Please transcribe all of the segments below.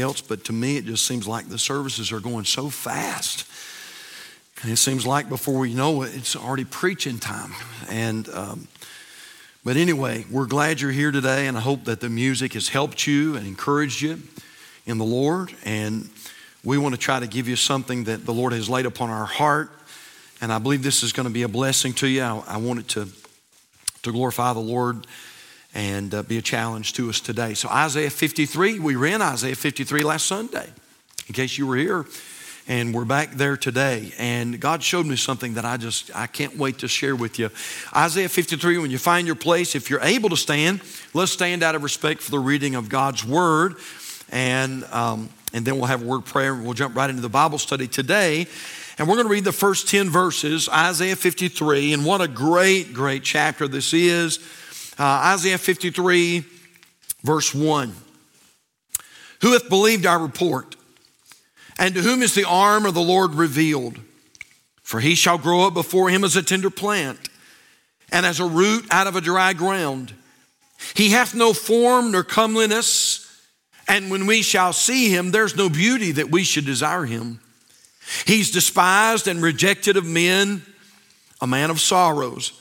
else, but to me, it just seems like the services are going so fast. And it seems like before we know it, it's already preaching time. And, um, but anyway, we're glad you're here today, and I hope that the music has helped you and encouraged you in the Lord. And we want to try to give you something that the Lord has laid upon our heart. And I believe this is going to be a blessing to you. I, I want it to, to glorify the Lord and uh, be a challenge to us today. So, Isaiah 53, we ran Isaiah 53 last Sunday, in case you were here. And we're back there today. And God showed me something that I just, I can't wait to share with you. Isaiah 53, when you find your place, if you're able to stand, let's stand out of respect for the reading of God's word. And, um, and then we'll have a word prayer. We'll jump right into the Bible study today. And we're going to read the first 10 verses, Isaiah 53. And what a great, great chapter this is. Uh, Isaiah 53, verse 1. Who hath believed our report? And to whom is the arm of the Lord revealed? For he shall grow up before him as a tender plant, and as a root out of a dry ground. He hath no form nor comeliness, and when we shall see him, there's no beauty that we should desire him. He's despised and rejected of men, a man of sorrows,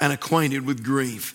and acquainted with grief.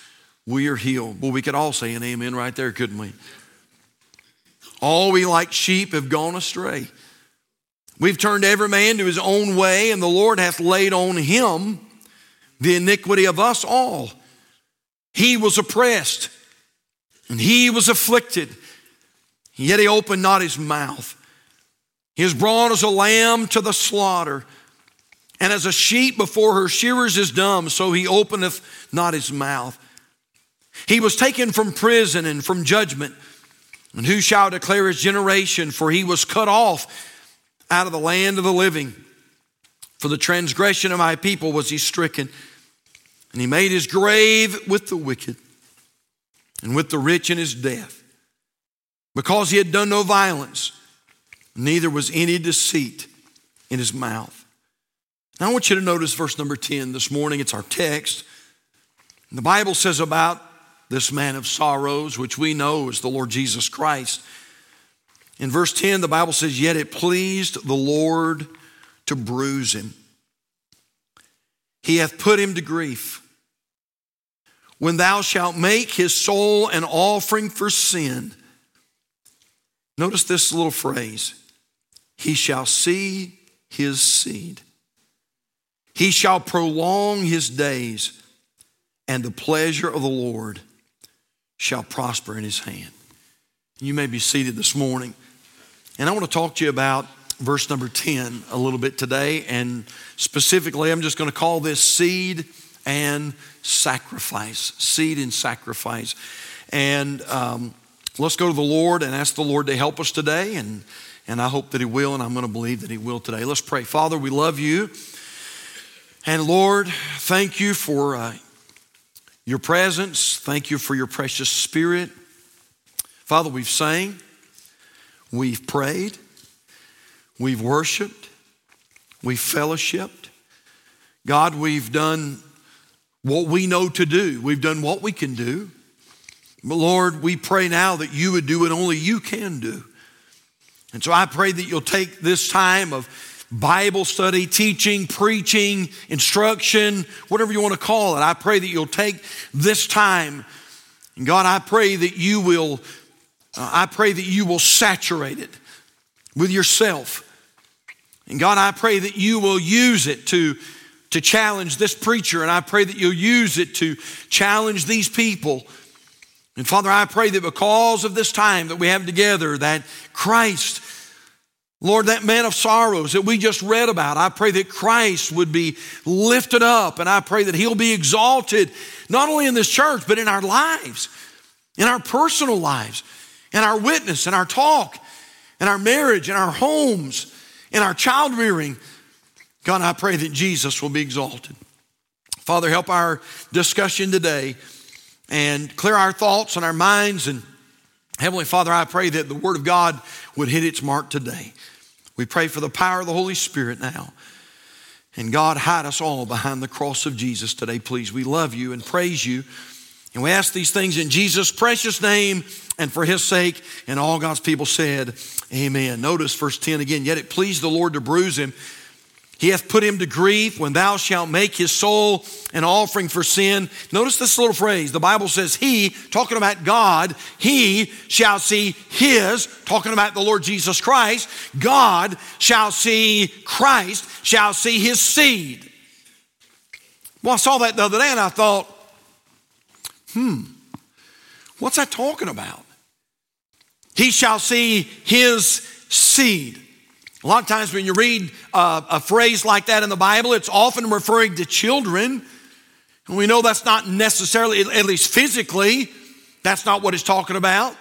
we are healed. Well, we could all say an amen right there, couldn't we? All we like sheep have gone astray. We've turned every man to his own way, and the Lord hath laid on him the iniquity of us all. He was oppressed, and he was afflicted, yet he opened not his mouth. He is brought as a lamb to the slaughter, and as a sheep before her shearers is dumb, so he openeth not his mouth. He was taken from prison and from judgment. And who shall declare his generation? For he was cut off out of the land of the living. For the transgression of my people was he stricken. And he made his grave with the wicked and with the rich in his death. Because he had done no violence, neither was any deceit in his mouth. Now I want you to notice verse number 10 this morning. It's our text. The Bible says about this man of sorrows, which we know is the Lord Jesus Christ. In verse 10, the Bible says, Yet it pleased the Lord to bruise him. He hath put him to grief. When thou shalt make his soul an offering for sin, notice this little phrase he shall see his seed. He shall prolong his days, and the pleasure of the Lord shall prosper in his hand. You may be seated this morning. And I want to talk to you about verse number 10 a little bit today. And specifically, I'm just going to call this seed and sacrifice. Seed and sacrifice. And um, let's go to the Lord and ask the Lord to help us today. And, and I hope that He will, and I'm going to believe that He will today. Let's pray. Father, we love you. And Lord, thank you for uh, your presence. Thank you for your precious spirit. Father, we've sang, we've prayed, we've worshiped, we've fellowshipped. God, we've done what we know to do, we've done what we can do. But Lord, we pray now that you would do what only you can do. And so I pray that you'll take this time of Bible study, teaching, preaching, instruction, whatever you want to call it. I pray that you'll take this time. And God, I pray that you will, uh, I pray that you will saturate it with yourself. And God, I pray that you will use it to, to challenge this preacher, and I pray that you'll use it to challenge these people. And Father, I pray that because of this time that we have together, that Christ Lord, that man of sorrows that we just read about, I pray that Christ would be lifted up and I pray that he'll be exalted, not only in this church, but in our lives, in our personal lives, in our witness, in our talk. in our marriage, in our homes, in our child rearing. God, I pray that Jesus will be exalted. Father, help our discussion today and clear our thoughts and our minds. And Heavenly Father, I pray that the Word of God would hit its mark today. We pray for the power of the Holy Spirit now. And God, hide us all behind the cross of Jesus today, please. We love you and praise you. And we ask these things in Jesus' precious name and for his sake. And all God's people said, Amen. Notice verse 10 again. Yet it pleased the Lord to bruise him. He hath put him to grief when thou shalt make his soul an offering for sin. Notice this little phrase. The Bible says, He, talking about God, He shall see His, talking about the Lord Jesus Christ, God shall see Christ, shall see His seed. Well, I saw that the other day and I thought, hmm, what's that talking about? He shall see His seed. A lot of times when you read uh, a phrase like that in the Bible, it's often referring to children. And we know that's not necessarily, at least physically, that's not what it's talking about.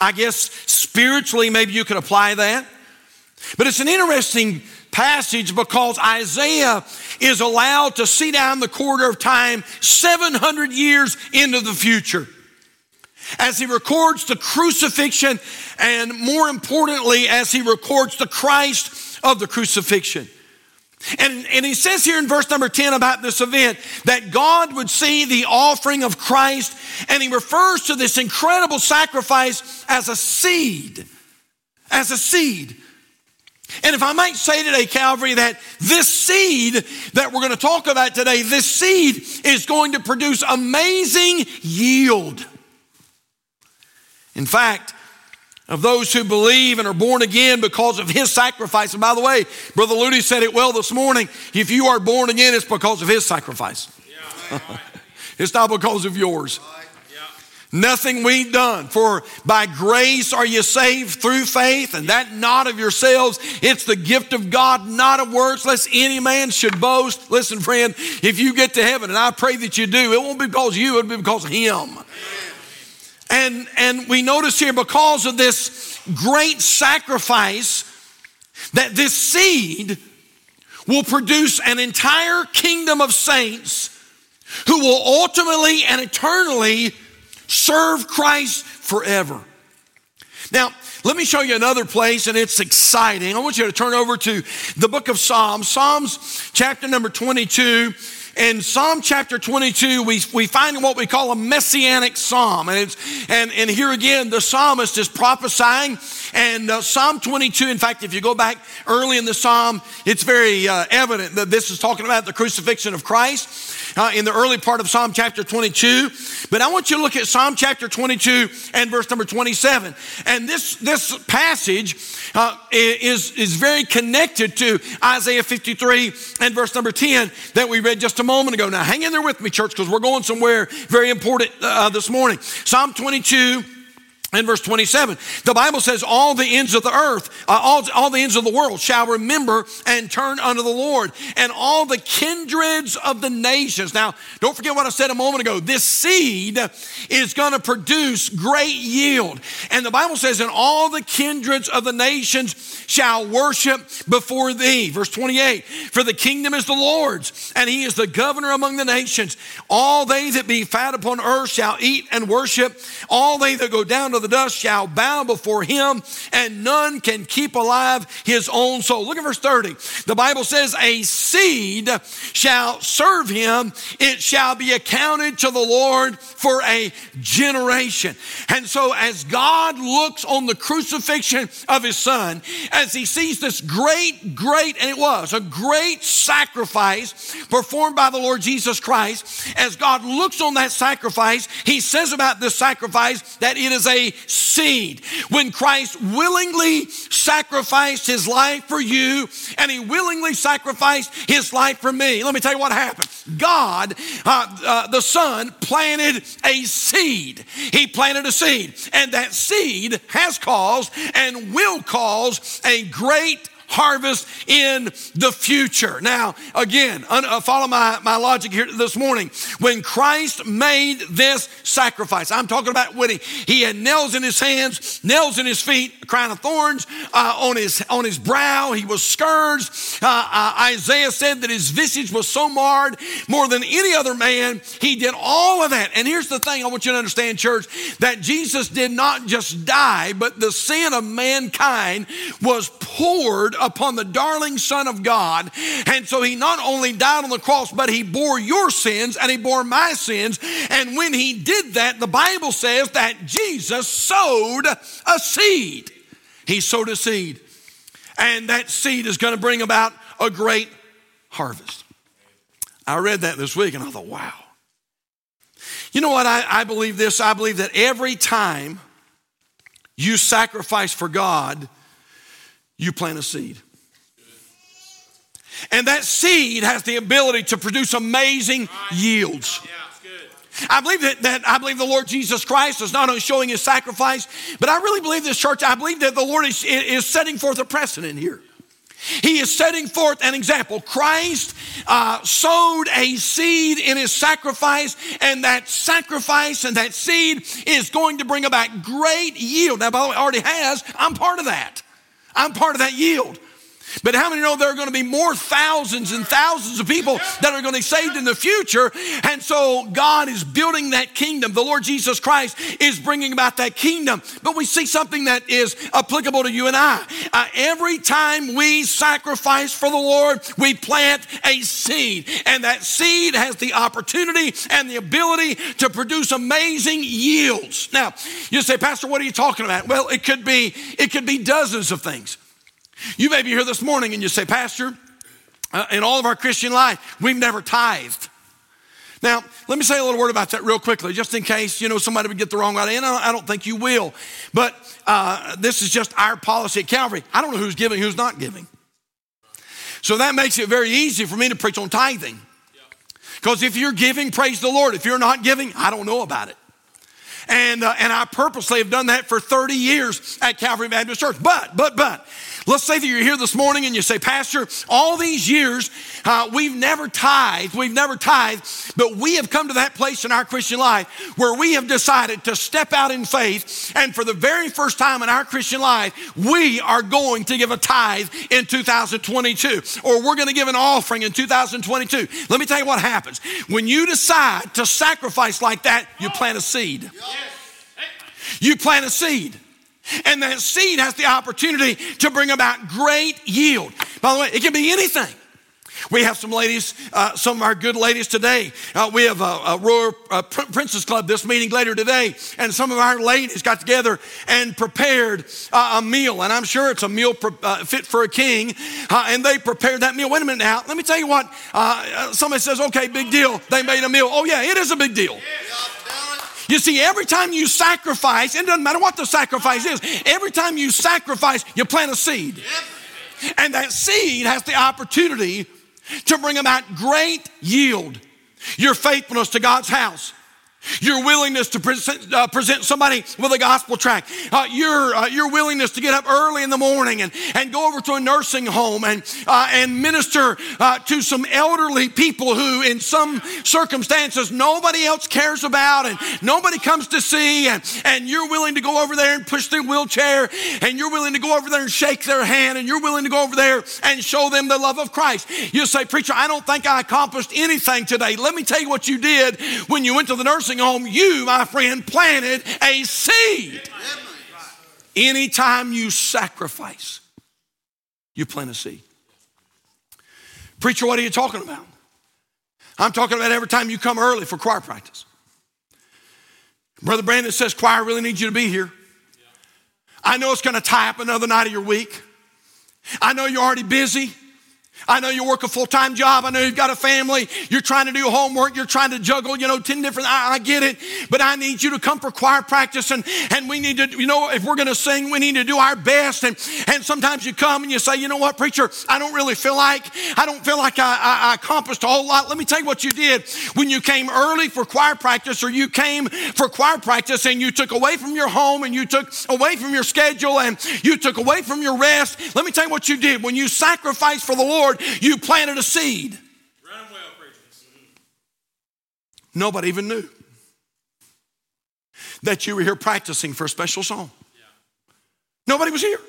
I guess spiritually, maybe you could apply that. But it's an interesting passage because Isaiah is allowed to see down the corridor of time 700 years into the future as he records the crucifixion and more importantly, as he records the Christ of the crucifixion. And, and he says here in verse number 10 about this event that God would see the offering of Christ, and he refers to this incredible sacrifice as a seed. As a seed. And if I might say today, Calvary, that this seed that we're going to talk about today, this seed is going to produce amazing yield. In fact, of those who believe and are born again because of his sacrifice. And by the way, Brother Ludy said it well this morning. If you are born again, it's because of his sacrifice. It's not because of yours. Nothing we've done. For by grace are you saved through faith, and that not of yourselves. It's the gift of God, not of works, lest any man should boast. Listen, friend, if you get to heaven, and I pray that you do, it won't be because you, it'll be because of Him. And, and we notice here because of this great sacrifice that this seed will produce an entire kingdom of saints who will ultimately and eternally serve Christ forever. Now, let me show you another place, and it's exciting. I want you to turn over to the book of Psalms, Psalms chapter number 22 in Psalm chapter 22, we, we find what we call a messianic psalm. And, it's, and, and here again, the psalmist is prophesying. And uh, Psalm 22, in fact, if you go back early in the psalm, it's very uh, evident that this is talking about the crucifixion of Christ uh, in the early part of Psalm chapter 22. But I want you to look at Psalm chapter 22 and verse number 27. And this, this passage uh, is, is very connected to Isaiah 53 and verse number 10 that we read just a moment ago. Now, hang in there with me, church, because we're going somewhere very important uh, this morning. Psalm 22 in verse 27, the Bible says, All the ends of the earth, uh, all, all the ends of the world shall remember and turn unto the Lord, and all the kindreds of the nations. Now, don't forget what I said a moment ago. This seed is going to produce great yield. And the Bible says, And all the kindreds of the nations shall worship before thee. Verse 28, For the kingdom is the Lord's, and he is the governor among the nations. All they that be fat upon earth shall eat and worship. All they that go down to the dust shall bow before him, and none can keep alive his own soul. Look at verse 30. The Bible says, A seed shall serve him, it shall be accounted to the Lord for a generation. And so, as God looks on the crucifixion of his son, as he sees this great, great, and it was a great sacrifice performed by the Lord Jesus Christ, as God looks on that sacrifice, he says about this sacrifice that it is a seed. When Christ willingly sacrificed his life for you and he willingly sacrificed his life for me, let me tell you what happened. God, uh, uh, the Son, planted a seed. He planted a seed, and that seed has caused and will cause a great harvest in the future. Now, again, uh, follow my, my logic here this morning. When Christ made this sacrifice, I'm talking about when he, he had nails in his hands, nails in his feet, a crown of thorns uh, on, his, on his brow, he was scourged. Uh, uh, Isaiah said that his visage was so marred more than any other man. He did all of that. And here's the thing I want you to understand, church, that Jesus did not just die, but the sin of mankind was poured upon the darling Son of God. And so he not only died on the cross, but he bore your sins and he bore my sins. And when he did that, the Bible says that Jesus sowed a seed. He sowed a seed. And that seed is going to bring about a great harvest. I read that this week and I thought, wow. You know what? I, I believe this. I believe that every time you sacrifice for God, you plant a seed. And that seed has the ability to produce amazing yields. I believe that, that I believe the Lord Jesus Christ is not only showing his sacrifice, but I really believe this church, I believe that the Lord is, is setting forth a precedent here. He is setting forth an example. Christ uh, sowed a seed in his sacrifice, and that sacrifice and that seed is going to bring about great yield. Now, by the way, already has. I'm part of that. I'm part of that yield. But how many know there are going to be more thousands and thousands of people that are going to be saved in the future? And so God is building that kingdom. The Lord Jesus Christ is bringing about that kingdom. But we see something that is applicable to you and I. Uh, every time we sacrifice for the Lord, we plant a seed. And that seed has the opportunity and the ability to produce amazing yields. Now, you say, Pastor, what are you talking about? Well, it could be, it could be dozens of things. You may be here this morning and you say, Pastor, uh, in all of our Christian life, we've never tithed. Now, let me say a little word about that real quickly, just in case you know somebody would get the wrong idea. And I don't think you will, but uh, this is just our policy at Calvary. I don't know who's giving, who's not giving. So that makes it very easy for me to preach on tithing. Because if you're giving, praise the Lord. If you're not giving, I don't know about it. And, uh, and I purposely have done that for 30 years at Calvary Baptist Church. But, but, but, Let's say that you're here this morning and you say, Pastor, all these years uh, we've never tithed, we've never tithed, but we have come to that place in our Christian life where we have decided to step out in faith, and for the very first time in our Christian life, we are going to give a tithe in 2022, or we're going to give an offering in 2022. Let me tell you what happens. When you decide to sacrifice like that, you plant a seed. You plant a seed. And that seed has the opportunity to bring about great yield. By the way, it can be anything. We have some ladies, uh, some of our good ladies today. Uh, we have a, a Royal uh, Princess Club this meeting later today, and some of our ladies got together and prepared uh, a meal. And I'm sure it's a meal pre- uh, fit for a king. And they prepared that meal. Wait a minute now. Let me tell you what. somebody says, okay, big deal. They made a meal. Oh, yeah, it is a big deal. You see, every time you sacrifice, it doesn't matter what the sacrifice is, every time you sacrifice, you plant a seed. And that seed has the opportunity to bring about great yield. Your faithfulness to God's house your willingness to present, uh, present somebody with a gospel tract, uh, your, uh, your willingness to get up early in the morning and, and go over to a nursing home and, uh, and minister uh, to some elderly people who, in some circumstances, nobody else cares about and nobody comes to see, and, and you're willing to go over there and push their wheelchair, and you're willing to go over there and shake their hand, and you're willing to go over there and show them the love of Christ. You say, Preacher, I don't think I accomplished anything today. Let me tell you what you did when you went to the nursing nursing home, you, my friend, planted a seed. Anytime you sacrifice, you plant a seed. Preacher, what are you talking about? I'm talking about every time you come early for choir practice. Brother Brandon says, Choir really needs you to be here. I know it's going to tie up another night of your week. I know you're already busy. I know you work a full time job. I know you've got a family. You're trying to do homework. You're trying to juggle, you know, 10 different. I, I, get it. But I need you to come for choir practice. And, and we need to, you know, if we're going to sing, we need to do our best. And, and sometimes you come and you say, you know what, preacher, I don't really feel like, I don't feel like I, I, I accomplished a whole lot. Let me tell you what you did when you came early for choir practice or you came for choir practice and you took away from your home and you took away from your schedule and you took away from your rest. Let me tell you what you did. When you sacrificed for the Lord, Lord, you planted a seed. Well, mm-hmm. Nobody even knew that you were here practicing for a special song. Yeah. Nobody was here.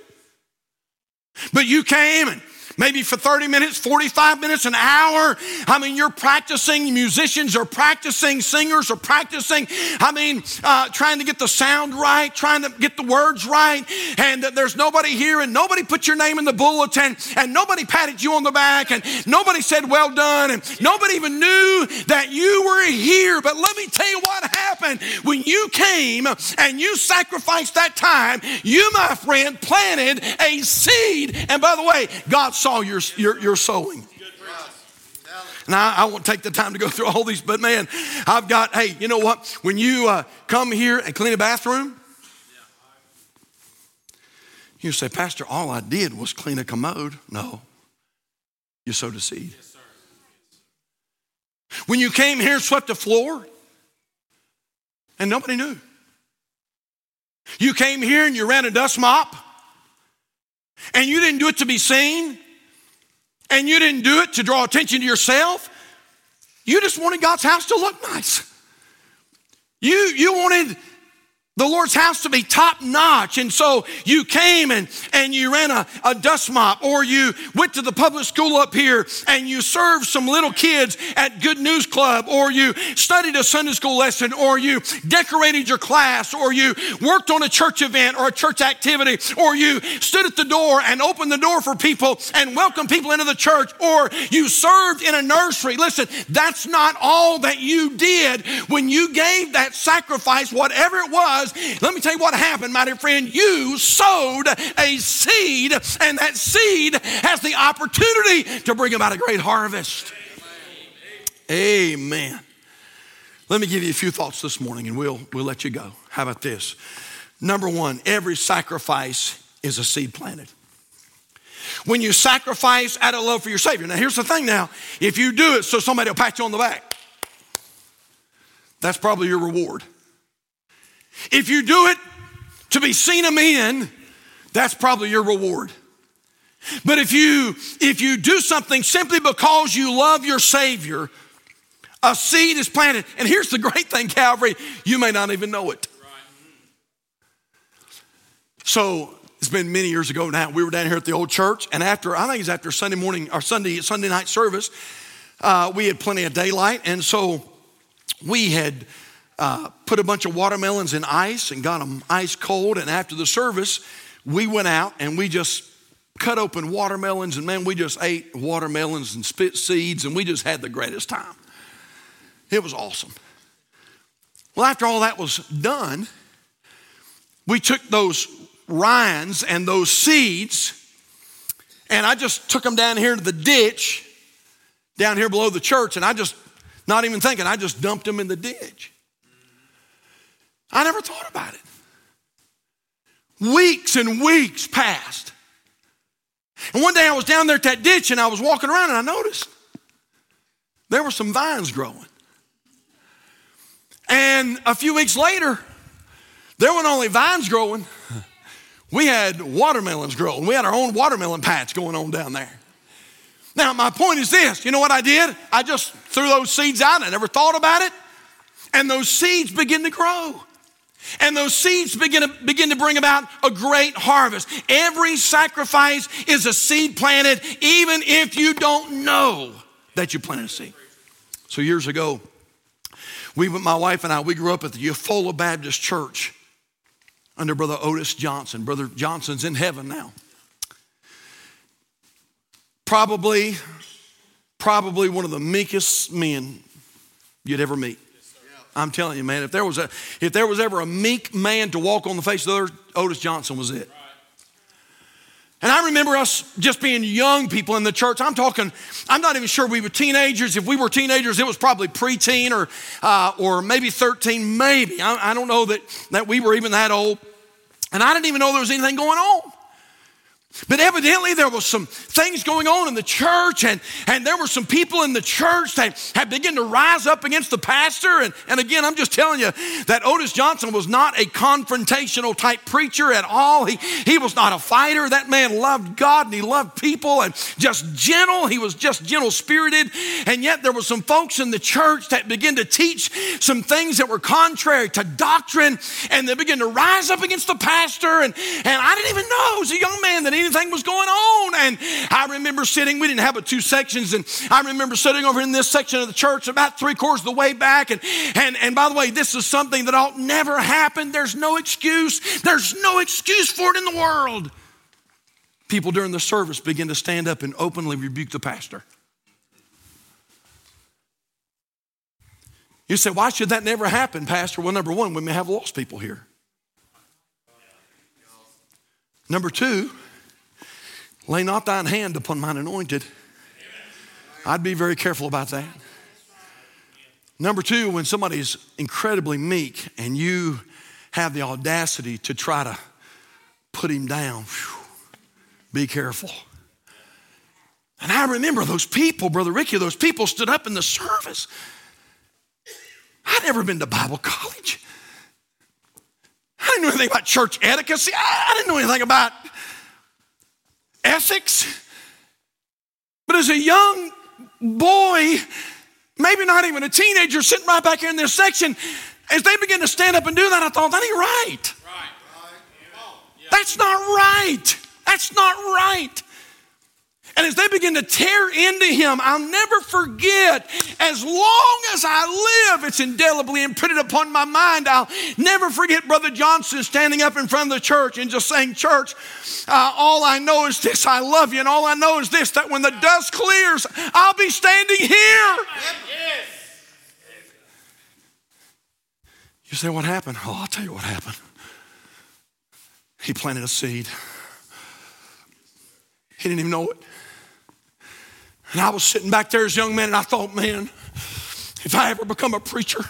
But you came and maybe for 30 minutes, 45 minutes, an hour. I mean, you're practicing, musicians are practicing, singers are practicing. I mean, uh, trying to get the sound right, trying to get the words right. And there's nobody here, and nobody put your name in the bulletin, and nobody patted you on the back, and nobody said, Well done, and nobody even knew that you were here. But let me tell you what happened when you came and you sacrificed that time. You, my friend, planted a seed. And by the way, God saw your, your, your sowing. And I, I, won't take the time to go through all these, but man, I've got, hey, you know what? When you uh, come here and clean a bathroom, you say, Pastor, all I did was clean a commode. No, you sowed a seed. When you came here and swept the floor, and nobody knew. You came here and you ran a dust mop, and you didn't do it to be seen and you didn't do it to draw attention to yourself. You just wanted God's house to look nice. You, you wanted the Lord's house to be top notch. And so you came and, and you ran a, a dust mop, or you went to the public school up here and you served some little kids at Good News Club, or you studied a Sunday school lesson, or you decorated your class, or you worked on a church event or a church activity, or you stood at the door and opened the door for people and welcomed people into the church, or you served in a nursery. Listen, that's not all that you did when you gave that sacrifice, whatever it was let me tell you what happened, my dear friend. You sowed a seed, and that seed has the opportunity to bring about a great harvest. Amen. Let me give you a few thoughts this morning and we'll, we'll let you go. How about this? Number one, every sacrifice is a seed planted. When you sacrifice out of love for your Savior. Now, here's the thing now if you do it so somebody will pat you on the back, that's probably your reward. If you do it to be seen of men, that's probably your reward. But if you if you do something simply because you love your Savior, a seed is planted. And here's the great thing, Calvary, you may not even know it. So it's been many years ago now. We were down here at the old church, and after I think it's after Sunday morning or Sunday Sunday night service, uh, we had plenty of daylight, and so we had uh, put a bunch of watermelons in ice and got them ice cold. And after the service, we went out and we just cut open watermelons. And man, we just ate watermelons and spit seeds and we just had the greatest time. It was awesome. Well, after all that was done, we took those rinds and those seeds and I just took them down here to the ditch down here below the church and I just, not even thinking, I just dumped them in the ditch. I never thought about it. Weeks and weeks passed. And one day I was down there at that ditch and I was walking around and I noticed there were some vines growing. And a few weeks later, there weren't only vines growing, we had watermelons growing. We had our own watermelon patch going on down there. Now, my point is this you know what I did? I just threw those seeds out. I never thought about it. And those seeds begin to grow. And those seeds begin to, begin to bring about a great harvest. Every sacrifice is a seed planted, even if you don't know that you planted a seed. So years ago, we, my wife and I, we grew up at the Eufaula Baptist Church under Brother Otis Johnson. Brother Johnson's in heaven now. Probably, probably one of the meekest men you'd ever meet. I'm telling you, man, if there was a if there was ever a meek man to walk on the face of the earth, Otis Johnson was it. And I remember us just being young people in the church. I'm talking, I'm not even sure we were teenagers. If we were teenagers, it was probably preteen or, uh, or maybe 13, maybe. I, I don't know that, that we were even that old. And I didn't even know there was anything going on. But evidently, there was some things going on in the church, and, and there were some people in the church that had begun to rise up against the pastor. And, and again, I'm just telling you that Otis Johnson was not a confrontational type preacher at all. He, he was not a fighter. That man loved God and he loved people and just gentle. He was just gentle spirited. And yet, there were some folks in the church that began to teach some things that were contrary to doctrine, and they began to rise up against the pastor. And, and I didn't even know, as a young man, that anything was going on. And I remember sitting, we didn't have but two sections, and I remember sitting over in this section of the church about three quarters of the way back. And, and, and by the way, this is something that ought never happen. There's no excuse. There's no excuse for it in the world. People during the service begin to stand up and openly rebuke the pastor. You say, why should that never happen, Pastor? Well, number one, we may have lost people here. Number two, Lay not thine hand upon mine anointed. I'd be very careful about that. Number two, when somebody's incredibly meek and you have the audacity to try to put him down, whew, be careful. And I remember those people, Brother Ricky, those people stood up in the service. I'd never been to Bible college. I didn't know anything about church etiquette. I didn't know anything about ethics. But as a young boy, maybe not even a teenager, sitting right back here in this section, as they begin to stand up and do that, I thought, that ain't right. right. That's not right. That's not right. And as they begin to tear into him, I'll never forget, as long as I live, it's indelibly imprinted upon my mind. I'll never forget Brother Johnson standing up in front of the church and just saying, Church, uh, all I know is this I love you, and all I know is this that when the dust clears, I'll be standing here. You say, What happened? Oh, I'll tell you what happened. He planted a seed, he didn't even know it. And I was sitting back there as a young man and I thought, man, if I ever become a preacher,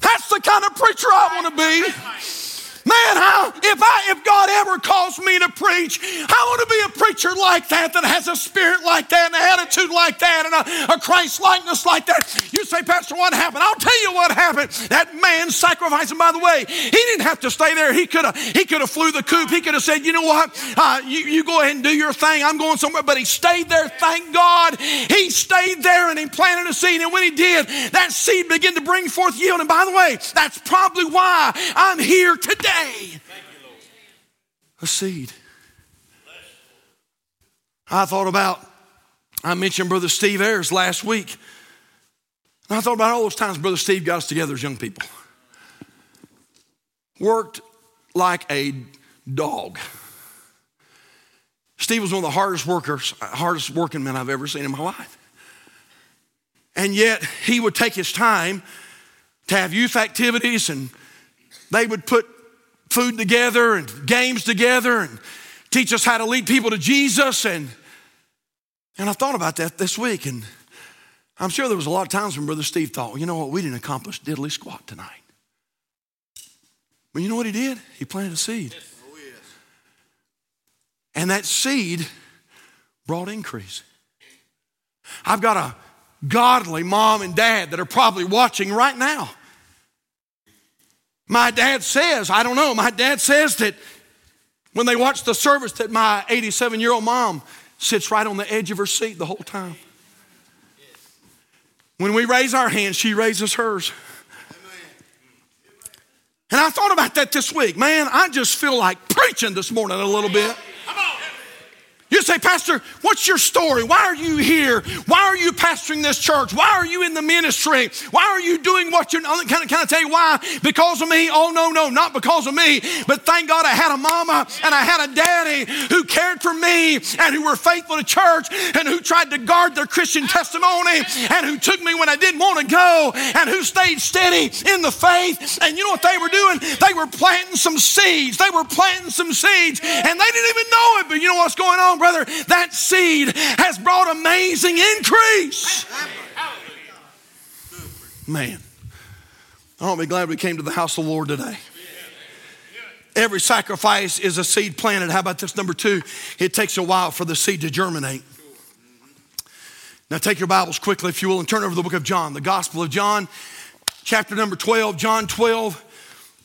that's the kind of preacher I want to be. Man, if, I, if God ever calls me to preach, I want to be a preacher like that, that has a spirit like that, and an attitude like that, and a, a Christ likeness like that. You say, Pastor, what happened? I'll tell you what happened. That man sacrificed, and by the way, he didn't have to stay there. He could have he could have flew the coop. He could have said, you know what? Uh, you, you go ahead and do your thing. I'm going somewhere. But he stayed there, thank God. He stayed there and he planted a seed. And when he did, that seed began to bring forth yield. And by the way, that's probably why I'm here today a seed. I thought about, I mentioned Brother Steve Ayers last week. And I thought about all those times Brother Steve got us together as young people. Worked like a dog. Steve was one of the hardest workers, hardest working men I've ever seen in my life. And yet he would take his time to have youth activities and they would put food together and games together and teach us how to lead people to Jesus. And, and I thought about that this week. And I'm sure there was a lot of times when Brother Steve thought, well, you know what, we didn't accomplish diddly squat tonight. But you know what he did? He planted a seed. Oh, yes. And that seed brought increase. I've got a godly mom and dad that are probably watching right now. My dad says, I don't know, my dad says that when they watch the service that my 87 year old mom sits right on the edge of her seat the whole time. When we raise our hands, she raises hers. And I thought about that this week. Man, I just feel like preaching this morning a little bit. You say, Pastor, what's your story? Why are you here? Why are you pastoring this church? Why are you in the ministry? Why are you doing what you're doing? Can, can I tell you why? Because of me? Oh, no, no, not because of me. But thank God I had a mama and I had a daddy who cared for me and who were faithful to church and who tried to guard their Christian testimony and who took me when I didn't want to go and who stayed steady in the faith. And you know what they were doing? They were planting some seeds. They were planting some seeds and they didn't even know it. But you know what's going on, brother? That seed has brought amazing increase. Man, I will be glad we came to the house of the Lord today. Every sacrifice is a seed planted. How about this? Number two, it takes a while for the seed to germinate. Now, take your Bibles quickly, if you will, and turn over the book of John, the Gospel of John, chapter number 12, John 12,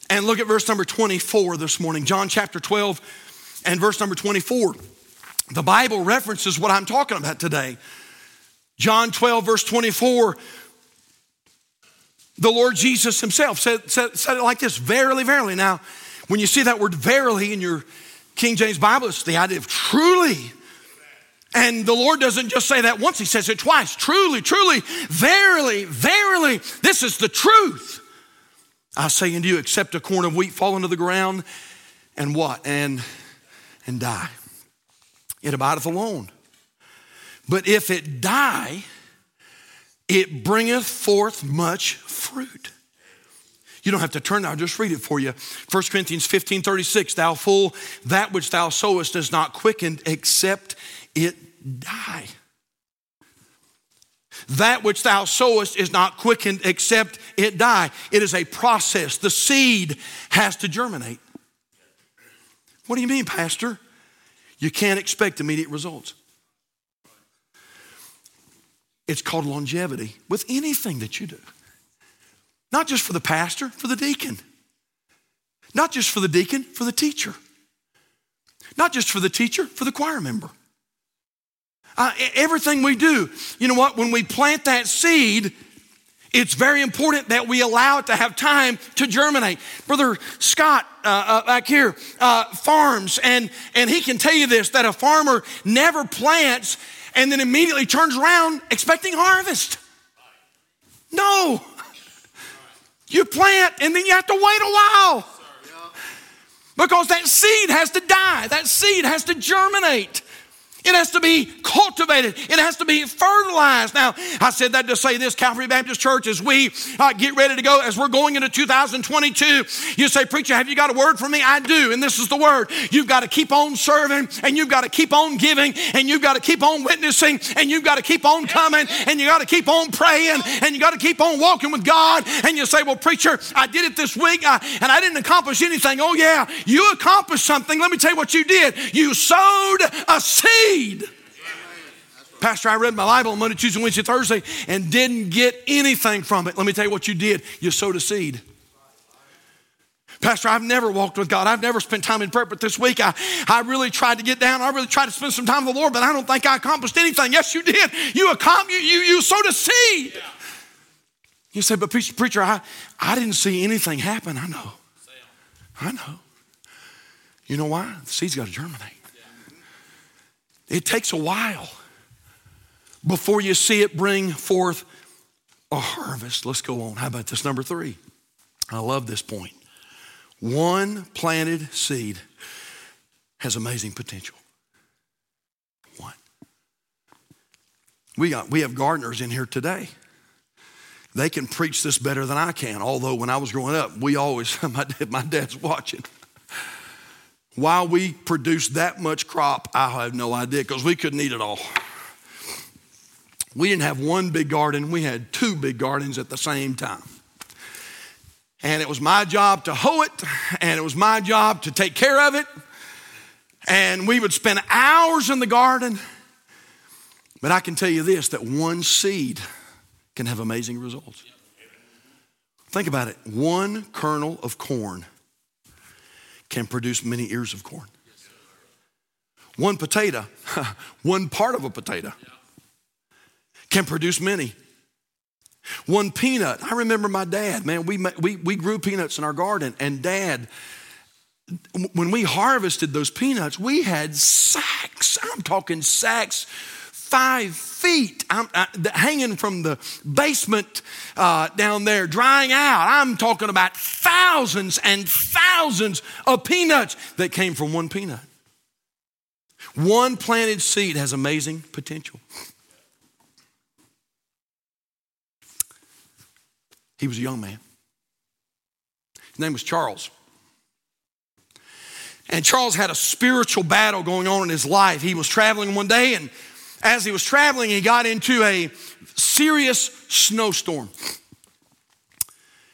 and look at verse number 24 this morning. John chapter 12 and verse number 24. The Bible references what I'm talking about today. John 12, verse 24. The Lord Jesus Himself said, said, said it like this Verily, verily. Now, when you see that word verily in your King James Bible, it's the idea of truly. And the Lord doesn't just say that once, He says it twice. Truly, truly, verily, verily, this is the truth. I say unto you, except a corn of wheat fall into the ground and what? And and die. It abideth alone. But if it die, it bringeth forth much fruit. You don't have to turn, I'll just read it for you. 1 Corinthians 15 36, thou fool, that which thou sowest is not quickened except it die. That which thou sowest is not quickened except it die. It is a process. The seed has to germinate. What do you mean, Pastor? You can't expect immediate results. It's called longevity with anything that you do. Not just for the pastor, for the deacon. Not just for the deacon, for the teacher. Not just for the teacher, for the choir member. Uh, everything we do, you know what? When we plant that seed, it's very important that we allow it to have time to germinate. Brother Scott uh, uh, back here uh, farms, and, and he can tell you this that a farmer never plants and then immediately turns around expecting harvest. No. You plant and then you have to wait a while. Because that seed has to die, that seed has to germinate. It has to be cultivated. It has to be fertilized. Now, I said that to say this Calvary Baptist Church, as we uh, get ready to go, as we're going into 2022, you say, Preacher, have you got a word for me? I do, and this is the word. You've got to keep on serving, and you've got to keep on giving, and you've got to keep on witnessing, and you've got to keep on coming, and you got to keep on praying, and you got to keep on walking with God. And you say, Well, Preacher, I did it this week, uh, and I didn't accomplish anything. Oh, yeah, you accomplished something. Let me tell you what you did. You sowed a seed seed. Pastor, I read my Bible on Monday, Tuesday, Wednesday, Thursday, and didn't get anything from it. Let me tell you what you did. You sowed a seed. Pastor, I've never walked with God. I've never spent time in prayer, but this week I, I really tried to get down. I really tried to spend some time with the Lord, but I don't think I accomplished anything. Yes, you did. You, you, you, you sowed a seed. You say, but preacher, preacher, I, I didn't see anything happen. I know. I know. You know why? The seed's got to germinate. It takes a while before you see it bring forth a harvest. Let's go on. How about this number three? I love this point. One planted seed has amazing potential. One. We, got, we have gardeners in here today. They can preach this better than I can, although when I was growing up, we always, my, dad, my dad's watching. Why we produced that much crop, I have no idea because we couldn't eat it all. We didn't have one big garden, we had two big gardens at the same time. And it was my job to hoe it, and it was my job to take care of it. And we would spend hours in the garden. But I can tell you this that one seed can have amazing results. Think about it one kernel of corn can produce many ears of corn. One potato, one part of a potato, can produce many. One peanut. I remember my dad, man, we, we, we grew peanuts in our garden, and dad, when we harvested those peanuts, we had sacks. I'm talking sacks five feet I'm, uh, hanging from the basement uh, down there, drying out. I'm talking about thousands and thousands of peanuts that came from one peanut. One planted seed has amazing potential. He was a young man. His name was Charles. And Charles had a spiritual battle going on in his life. He was traveling one day and as he was traveling, he got into a serious snowstorm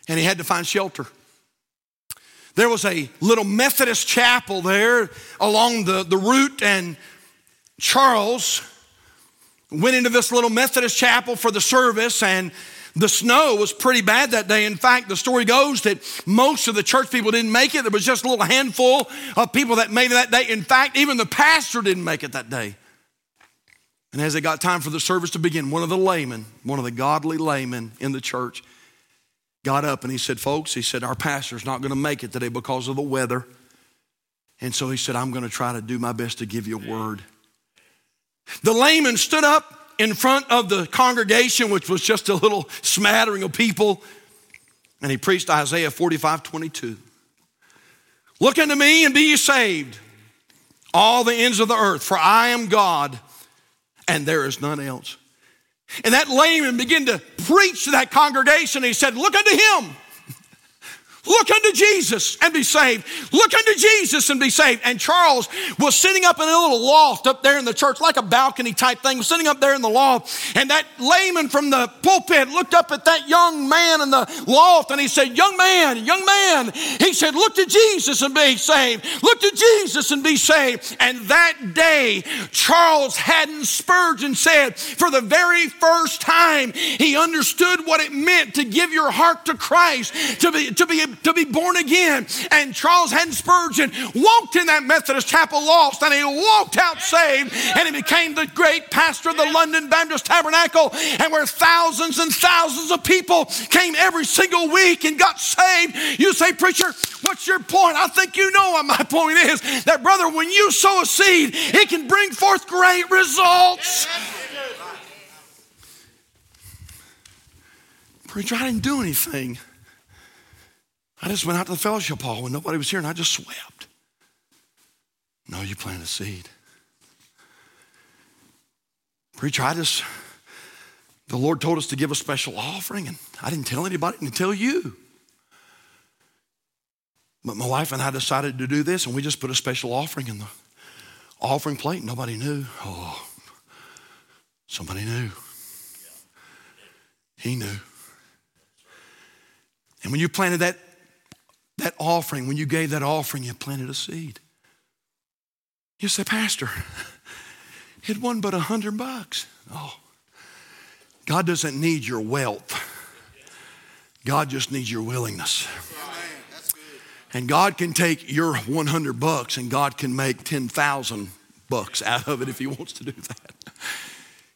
and he had to find shelter. There was a little Methodist chapel there along the, the route, and Charles went into this little Methodist chapel for the service, and the snow was pretty bad that day. In fact, the story goes that most of the church people didn't make it. There was just a little handful of people that made it that day. In fact, even the pastor didn't make it that day. And as it got time for the service to begin, one of the laymen, one of the godly laymen in the church, got up and he said, Folks, he said, our pastor's not going to make it today because of the weather. And so he said, I'm going to try to do my best to give you a word. The layman stood up in front of the congregation, which was just a little smattering of people, and he preached Isaiah 45 22. Look unto me and be ye saved, all the ends of the earth, for I am God and there is none else. And that layman began to preach to that congregation. He said, Look unto him Look unto Jesus and be saved. Look unto Jesus and be saved. And Charles was sitting up in a little loft up there in the church, like a balcony type thing, sitting up there in the loft. And that layman from the pulpit looked up at that young man in the loft and he said, Young man, young man. He said, Look to Jesus and be saved. Look to Jesus and be saved. And that day, Charles Haddon Spurgeon said, For the very first time, he understood what it meant to give your heart to Christ, to be, to be to be born again. And Charles Haddon Spurgeon walked in that Methodist chapel lost and he walked out saved and he became the great pastor of the London Baptist Tabernacle and where thousands and thousands of people came every single week and got saved. You say, preacher, what's your point? I think you know what my point is. That brother, when you sow a seed, it can bring forth great results. Preacher, I didn't do anything. I just went out to the fellowship hall when nobody was here and I just swept. No, you planted a seed. Preacher, I just, the Lord told us to give a special offering and I didn't tell anybody, tell you. But my wife and I decided to do this and we just put a special offering in the offering plate. Nobody knew. Oh, somebody knew. He knew. And when you planted that that offering, when you gave that offering, you planted a seed. You say, Pastor, it wasn't but a hundred bucks. Oh, God doesn't need your wealth. God just needs your willingness. And God can take your 100 bucks and God can make 10,000 bucks out of it if He wants to do that.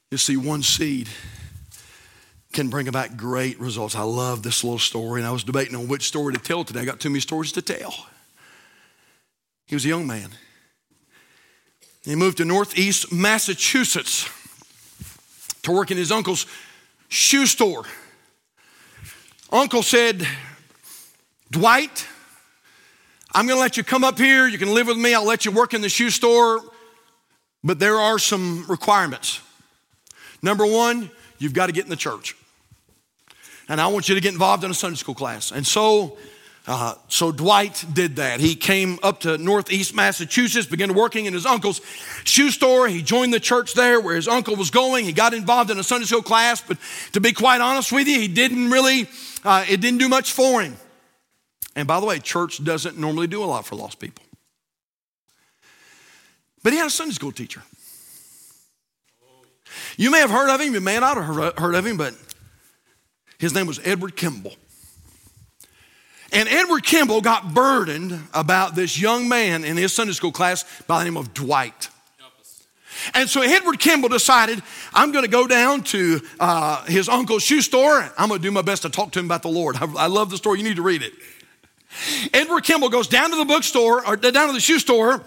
You see, one seed can bring about great results. I love this little story, and I was debating on which story to tell today. I got too many stories to tell. He was a young man. He moved to Northeast Massachusetts to work in his uncle's shoe store. Uncle said, Dwight, I'm going to let you come up here. You can live with me. I'll let you work in the shoe store, but there are some requirements. Number one, you've got to get in the church and I want you to get involved in a Sunday school class. And so, uh, so Dwight did that. He came up to Northeast Massachusetts, began working in his uncle's shoe store. He joined the church there where his uncle was going. He got involved in a Sunday school class, but to be quite honest with you, he didn't really, uh, it didn't do much for him. And by the way, church doesn't normally do a lot for lost people. But he had a Sunday school teacher. You may have heard of him, you may not have heard of him, but his name was Edward Kimball. And Edward Kimball got burdened about this young man in his Sunday school class by the name of Dwight. And so Edward Kimball decided, I'm going to go down to uh, his uncle's shoe store. I'm going to do my best to talk to him about the Lord. I, I love the story. You need to read it. Edward Kimball goes down to the bookstore or down to the shoe store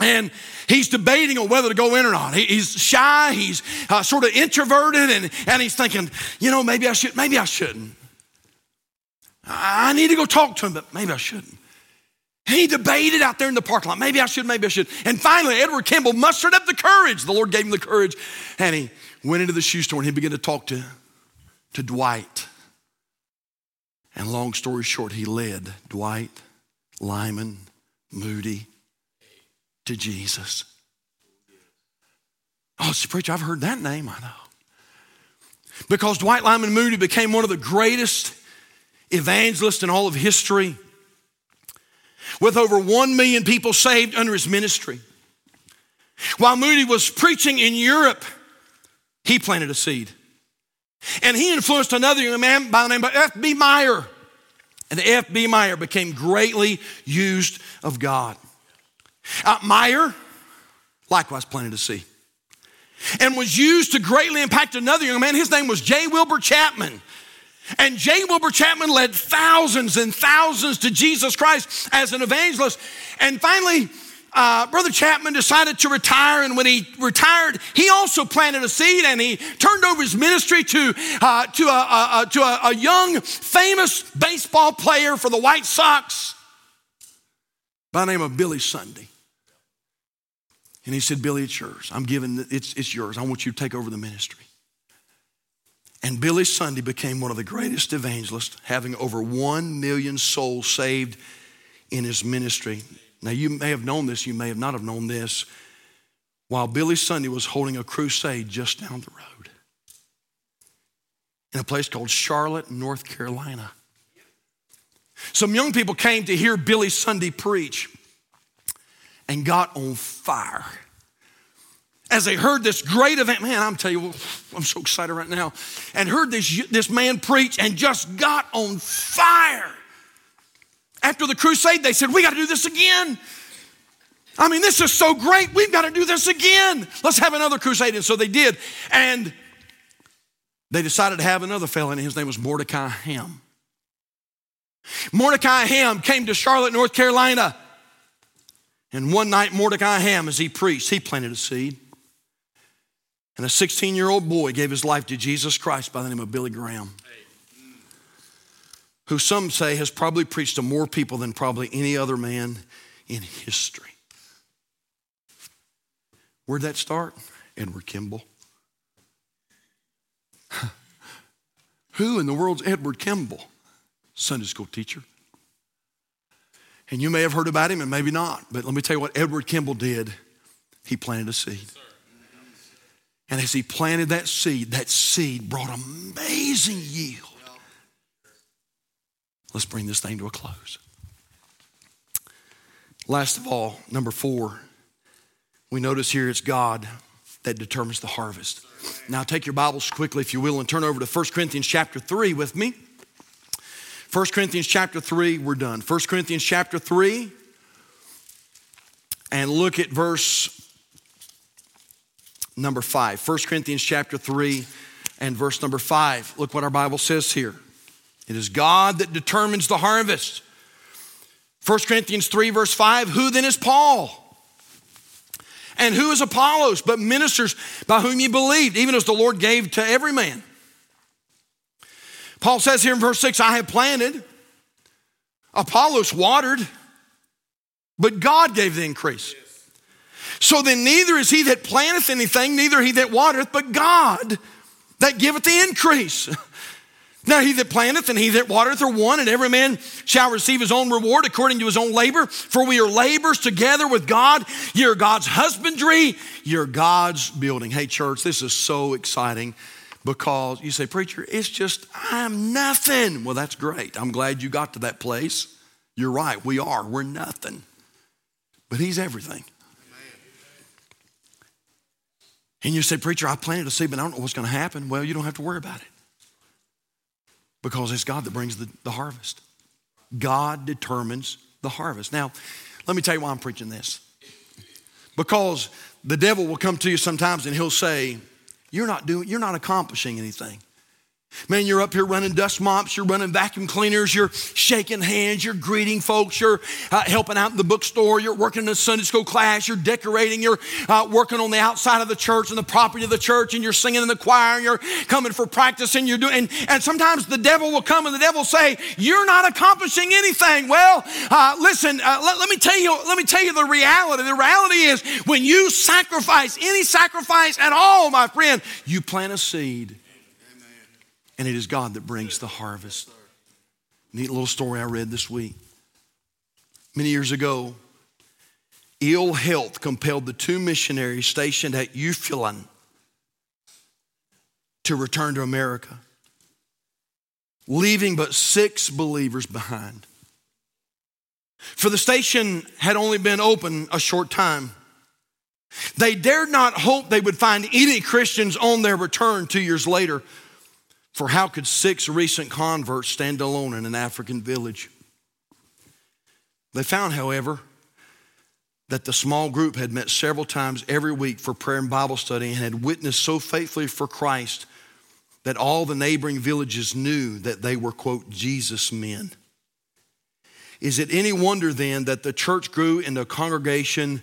and he's debating on whether to go in or not. he's shy, he's uh, sort of introverted, and, and he's thinking, you know, maybe I should, maybe I shouldn't. I need to go talk to him, but maybe I shouldn't. He debated out there in the parking lot. Maybe I should, maybe I should. And finally, Edward Kimball mustered up the courage. The Lord gave him the courage. And he went into the shoe store and he began to talk to, to Dwight. And long story short, he led Dwight, Lyman, Moody to Jesus. Oh, preacher, I've heard that name, I know. Because Dwight Lyman Moody became one of the greatest evangelists in all of history, with over one million people saved under his ministry. While Moody was preaching in Europe, he planted a seed. And he influenced another young man by the name of F.B. Meyer. And F.B. Meyer became greatly used of God. Uh, Meyer likewise planted a seed and was used to greatly impact another young man. His name was J. Wilbur Chapman. And J. Wilbur Chapman led thousands and thousands to Jesus Christ as an evangelist. And finally, uh, Brother Chapman decided to retire, and when he retired, he also planted a seed and he turned over his ministry to, uh, to, a, a, to a, a, young, famous baseball player for the White Sox by the name of Billy Sunday. And he said, Billy, it's yours. I'm giving, it's, it's yours. I want you to take over the ministry. And Billy Sunday became one of the greatest evangelists, having over one million souls saved in his ministry. Now, you may have known this, you may have not have known this. While Billy Sunday was holding a crusade just down the road in a place called Charlotte, North Carolina. Some young people came to hear Billy Sunday preach and got on fire. As they heard this great event, man, I'm telling you, I'm so excited right now, and heard this, this man preach and just got on fire. After the crusade, they said, We got to do this again. I mean, this is so great. We've got to do this again. Let's have another crusade. And so they did. And they decided to have another fellow, and his name was Mordecai Ham. Mordecai Ham came to Charlotte, North Carolina and one night, Mordecai Ham, as he preached, he planted a seed. And a 16 year old boy gave his life to Jesus Christ by the name of Billy Graham, who some say has probably preached to more people than probably any other man in history. Where'd that start? Edward Kimball. Who in the world's Edward Kimball? Sunday school teacher. And you may have heard about him and maybe not, but let me tell you what Edward Kimball did. He planted a seed. And as he planted that seed, that seed brought amazing yield. Let's bring this thing to a close. Last of all, number four, we notice here it's God that determines the harvest. Now take your Bibles quickly, if you will, and turn over to 1 Corinthians chapter 3 with me. 1 Corinthians chapter 3, we're done. 1 Corinthians chapter 3, and look at verse number 5. 1 Corinthians chapter 3 and verse number 5. Look what our Bible says here. It is God that determines the harvest. 1 Corinthians 3, verse 5 Who then is Paul? And who is Apollos, but ministers by whom you believed, even as the Lord gave to every man? Paul says here in verse 6 I have planted, Apollos watered, but God gave the increase. So then, neither is he that planteth anything, neither he that watereth, but God that giveth the increase. Now, he that planteth and he that watereth are one, and every man shall receive his own reward according to his own labor. For we are laborers together with God. You're God's husbandry, you're God's building. Hey, church, this is so exciting because you say, Preacher, it's just, I'm nothing. Well, that's great. I'm glad you got to that place. You're right, we are. We're nothing. But He's everything. And you say, Preacher, I planted a seed, but I don't know what's going to happen. Well, you don't have to worry about it because it's God that brings the, the harvest. God determines the harvest. Now, let me tell you why I'm preaching this. Because the devil will come to you sometimes and he'll say, you're not doing, you're not accomplishing anything. Man, you're up here running dust mops, you're running vacuum cleaners, you're shaking hands, you're greeting folks, you're uh, helping out in the bookstore, you're working in a Sunday school class, you're decorating, you're uh, working on the outside of the church and the property of the church, and you're singing in the choir, and you're coming for practice, and you're doing, and, and sometimes the devil will come and the devil will say, You're not accomplishing anything. Well, uh, listen, uh, let, let me tell you, let me tell you the reality. The reality is when you sacrifice, any sacrifice at all, my friend, you plant a seed and it is God that brings the harvest. Neat little story I read this week. Many years ago, ill health compelled the two missionaries stationed at Ufulon to return to America, leaving but six believers behind. For the station had only been open a short time. They dared not hope they would find any Christians on their return two years later. For how could six recent converts stand alone in an African village? They found, however, that the small group had met several times every week for prayer and Bible study and had witnessed so faithfully for Christ that all the neighboring villages knew that they were, quote, Jesus men. Is it any wonder then that the church grew into a congregation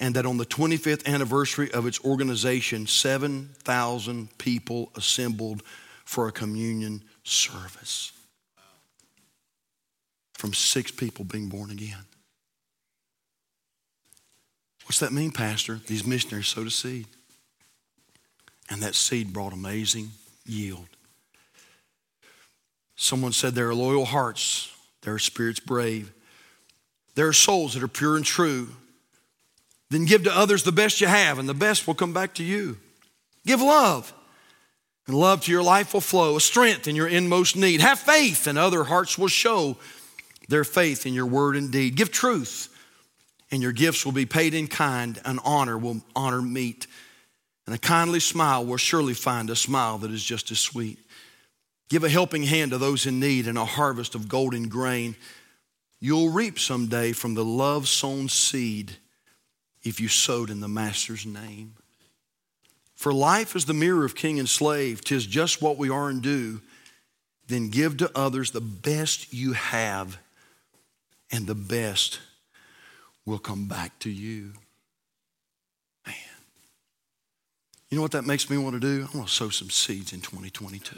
and that on the 25th anniversary of its organization, 7,000 people assembled for a communion service from six people being born again. What's that mean, Pastor? These missionaries sowed a seed. And that seed brought amazing yield. Someone said there are loyal hearts, there are spirits brave, there are souls that are pure and true. Then give to others the best you have, and the best will come back to you. Give love. And love to your life will flow, a strength in your inmost need. Have faith, and other hearts will show their faith in your word and deed. Give truth, and your gifts will be paid in kind, and honor will honor meet. And a kindly smile will surely find a smile that is just as sweet. Give a helping hand to those in need and a harvest of golden grain. You'll reap someday from the love sown seed if you sowed in the Master's name. For life is the mirror of king and slave, tis just what we are and do. Then give to others the best you have, and the best will come back to you. Man. You know what that makes me want to do? I want to sow some seeds in 2022.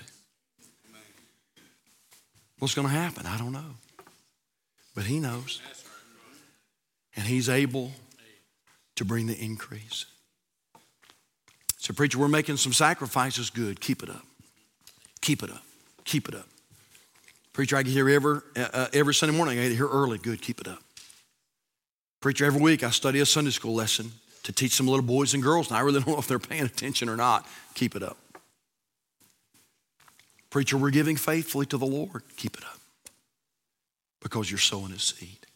What's going to happen? I don't know. But He knows. And He's able to bring the increase. So, preacher, we're making some sacrifices. Good. Keep it up. Keep it up. Keep it up. Preacher, I get here every, uh, uh, every Sunday morning. I get here early. Good. Keep it up. Preacher, every week I study a Sunday school lesson to teach some little boys and girls, and I really don't know if they're paying attention or not. Keep it up. Preacher, we're giving faithfully to the Lord. Keep it up. Because you're sowing a seed.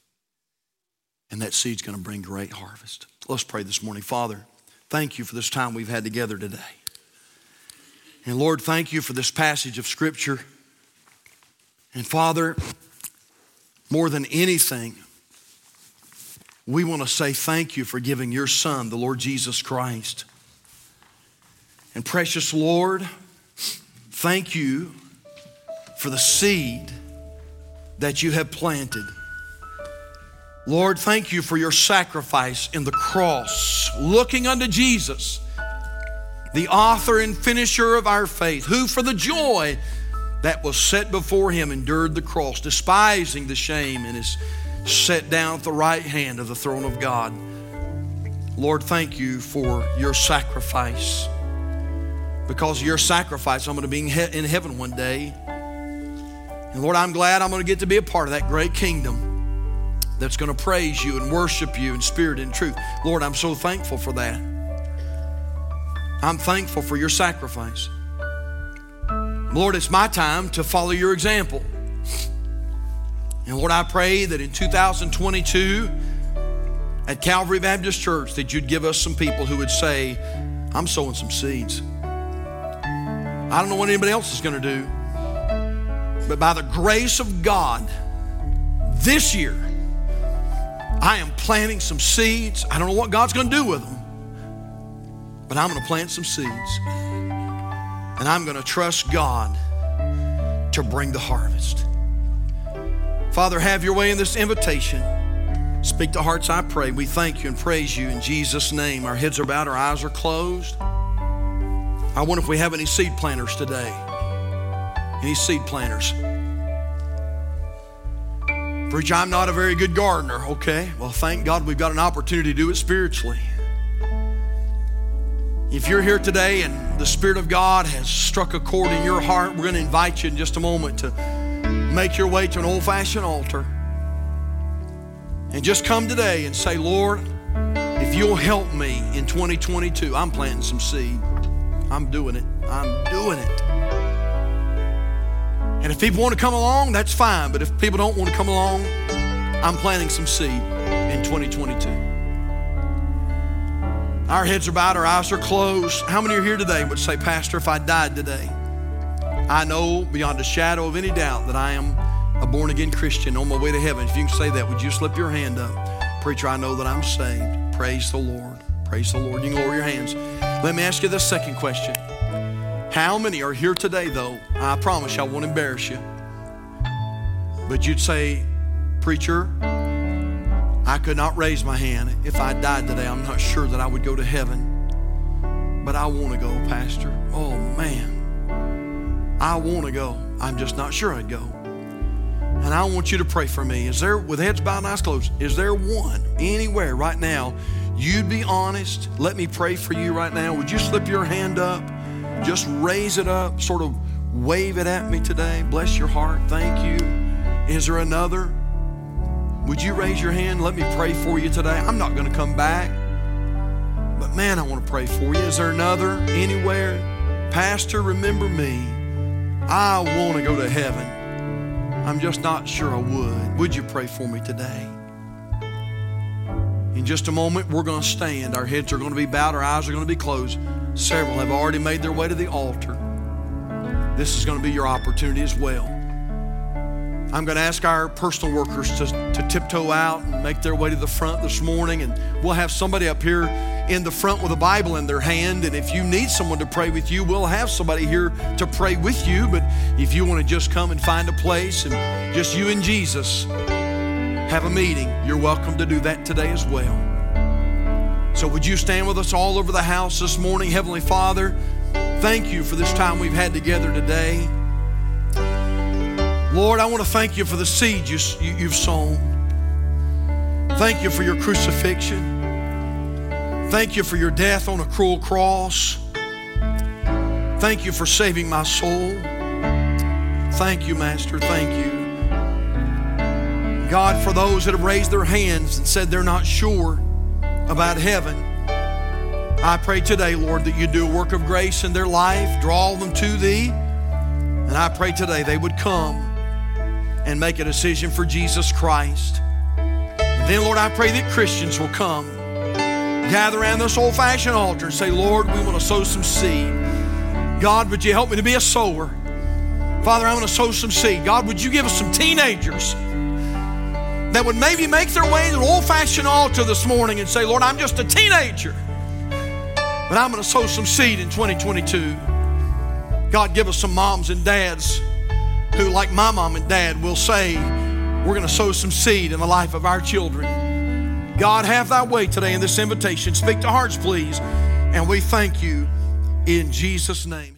And that seed's going to bring great harvest. Let's pray this morning. Father, Thank you for this time we've had together today. And Lord, thank you for this passage of Scripture. And Father, more than anything, we want to say thank you for giving your Son, the Lord Jesus Christ. And precious Lord, thank you for the seed that you have planted Lord, thank you for your sacrifice in the cross, looking unto Jesus, the author and finisher of our faith, who for the joy that was set before him endured the cross, despising the shame, and is set down at the right hand of the throne of God. Lord, thank you for your sacrifice. Because of your sacrifice, I'm going to be in heaven one day. And Lord, I'm glad I'm going to get to be a part of that great kingdom that's going to praise you and worship you in spirit and truth. Lord, I'm so thankful for that. I'm thankful for your sacrifice. Lord, it's my time to follow your example. And Lord, I pray that in 2022 at Calvary Baptist Church that you'd give us some people who would say, I'm sowing some seeds. I don't know what anybody else is going to do, but by the grace of God, this year, I am planting some seeds. I don't know what God's going to do with them, but I'm going to plant some seeds. And I'm going to trust God to bring the harvest. Father, have your way in this invitation. Speak to hearts, I pray. We thank you and praise you in Jesus' name. Our heads are bowed, our eyes are closed. I wonder if we have any seed planters today. Any seed planters? Preacher, I'm not a very good gardener. Okay, well, thank God we've got an opportunity to do it spiritually. If you're here today and the Spirit of God has struck a chord in your heart, we're going to invite you in just a moment to make your way to an old fashioned altar. And just come today and say, Lord, if you'll help me in 2022, I'm planting some seed. I'm doing it. I'm doing it. And if people want to come along, that's fine. But if people don't want to come along, I'm planting some seed in 2022. Our heads are bowed, our eyes are closed. How many are here today would say, Pastor, if I died today, I know beyond a shadow of any doubt that I am a born again Christian on my way to heaven. If you can say that, would you slip your hand up? Preacher, I know that I'm saved. Praise the Lord. Praise the Lord. You can lower your hands. Let me ask you this second question. How many are here today, though? I promise you, I won't embarrass you. But you'd say, Preacher, I could not raise my hand. If I died today, I'm not sure that I would go to heaven. But I want to go, Pastor. Oh, man. I want to go. I'm just not sure I'd go. And I want you to pray for me. Is there, with heads bowed and eyes closed, is there one anywhere right now you'd be honest? Let me pray for you right now. Would you slip your hand up? Just raise it up, sort of wave it at me today. Bless your heart. Thank you. Is there another? Would you raise your hand? Let me pray for you today. I'm not going to come back, but man, I want to pray for you. Is there another anywhere? Pastor, remember me. I want to go to heaven. I'm just not sure I would. Would you pray for me today? In just a moment, we're going to stand. Our heads are going to be bowed, our eyes are going to be closed. Several have already made their way to the altar. This is going to be your opportunity as well. I'm going to ask our personal workers to, to tiptoe out and make their way to the front this morning. And we'll have somebody up here in the front with a Bible in their hand. And if you need someone to pray with you, we'll have somebody here to pray with you. But if you want to just come and find a place and just you and Jesus have a meeting, you're welcome to do that today as well. So, would you stand with us all over the house this morning? Heavenly Father, thank you for this time we've had together today. Lord, I want to thank you for the seed you, have sown. Thank you for your crucifixion. Thank you for your death on a cruel cross. Thank you for saving my soul. Thank you, Master. Thank you. God, for those that have raised their hands and said they're not sure about heaven, I pray today, Lord, that you do a work of grace in their life, draw them to Thee. And I pray today they would come and make a decision for Jesus Christ. And then, Lord, I pray that Christians will come, gather around this old fashioned altar and say, Lord, we want to sow some seed. God, would you help me to be a sower? Father, I want to sow some seed. God, would you give us some teenagers that would maybe make their way to the old fashioned altar this morning and say, Lord, I'm just a teenager, but I'm going to sow some seed in 2022. God, give us some moms and dads who, like my mom and dad, will say, We're going to sow some seed in the life of our children. God, have thy way today in this invitation. Speak to hearts, please. And we thank you in Jesus' name.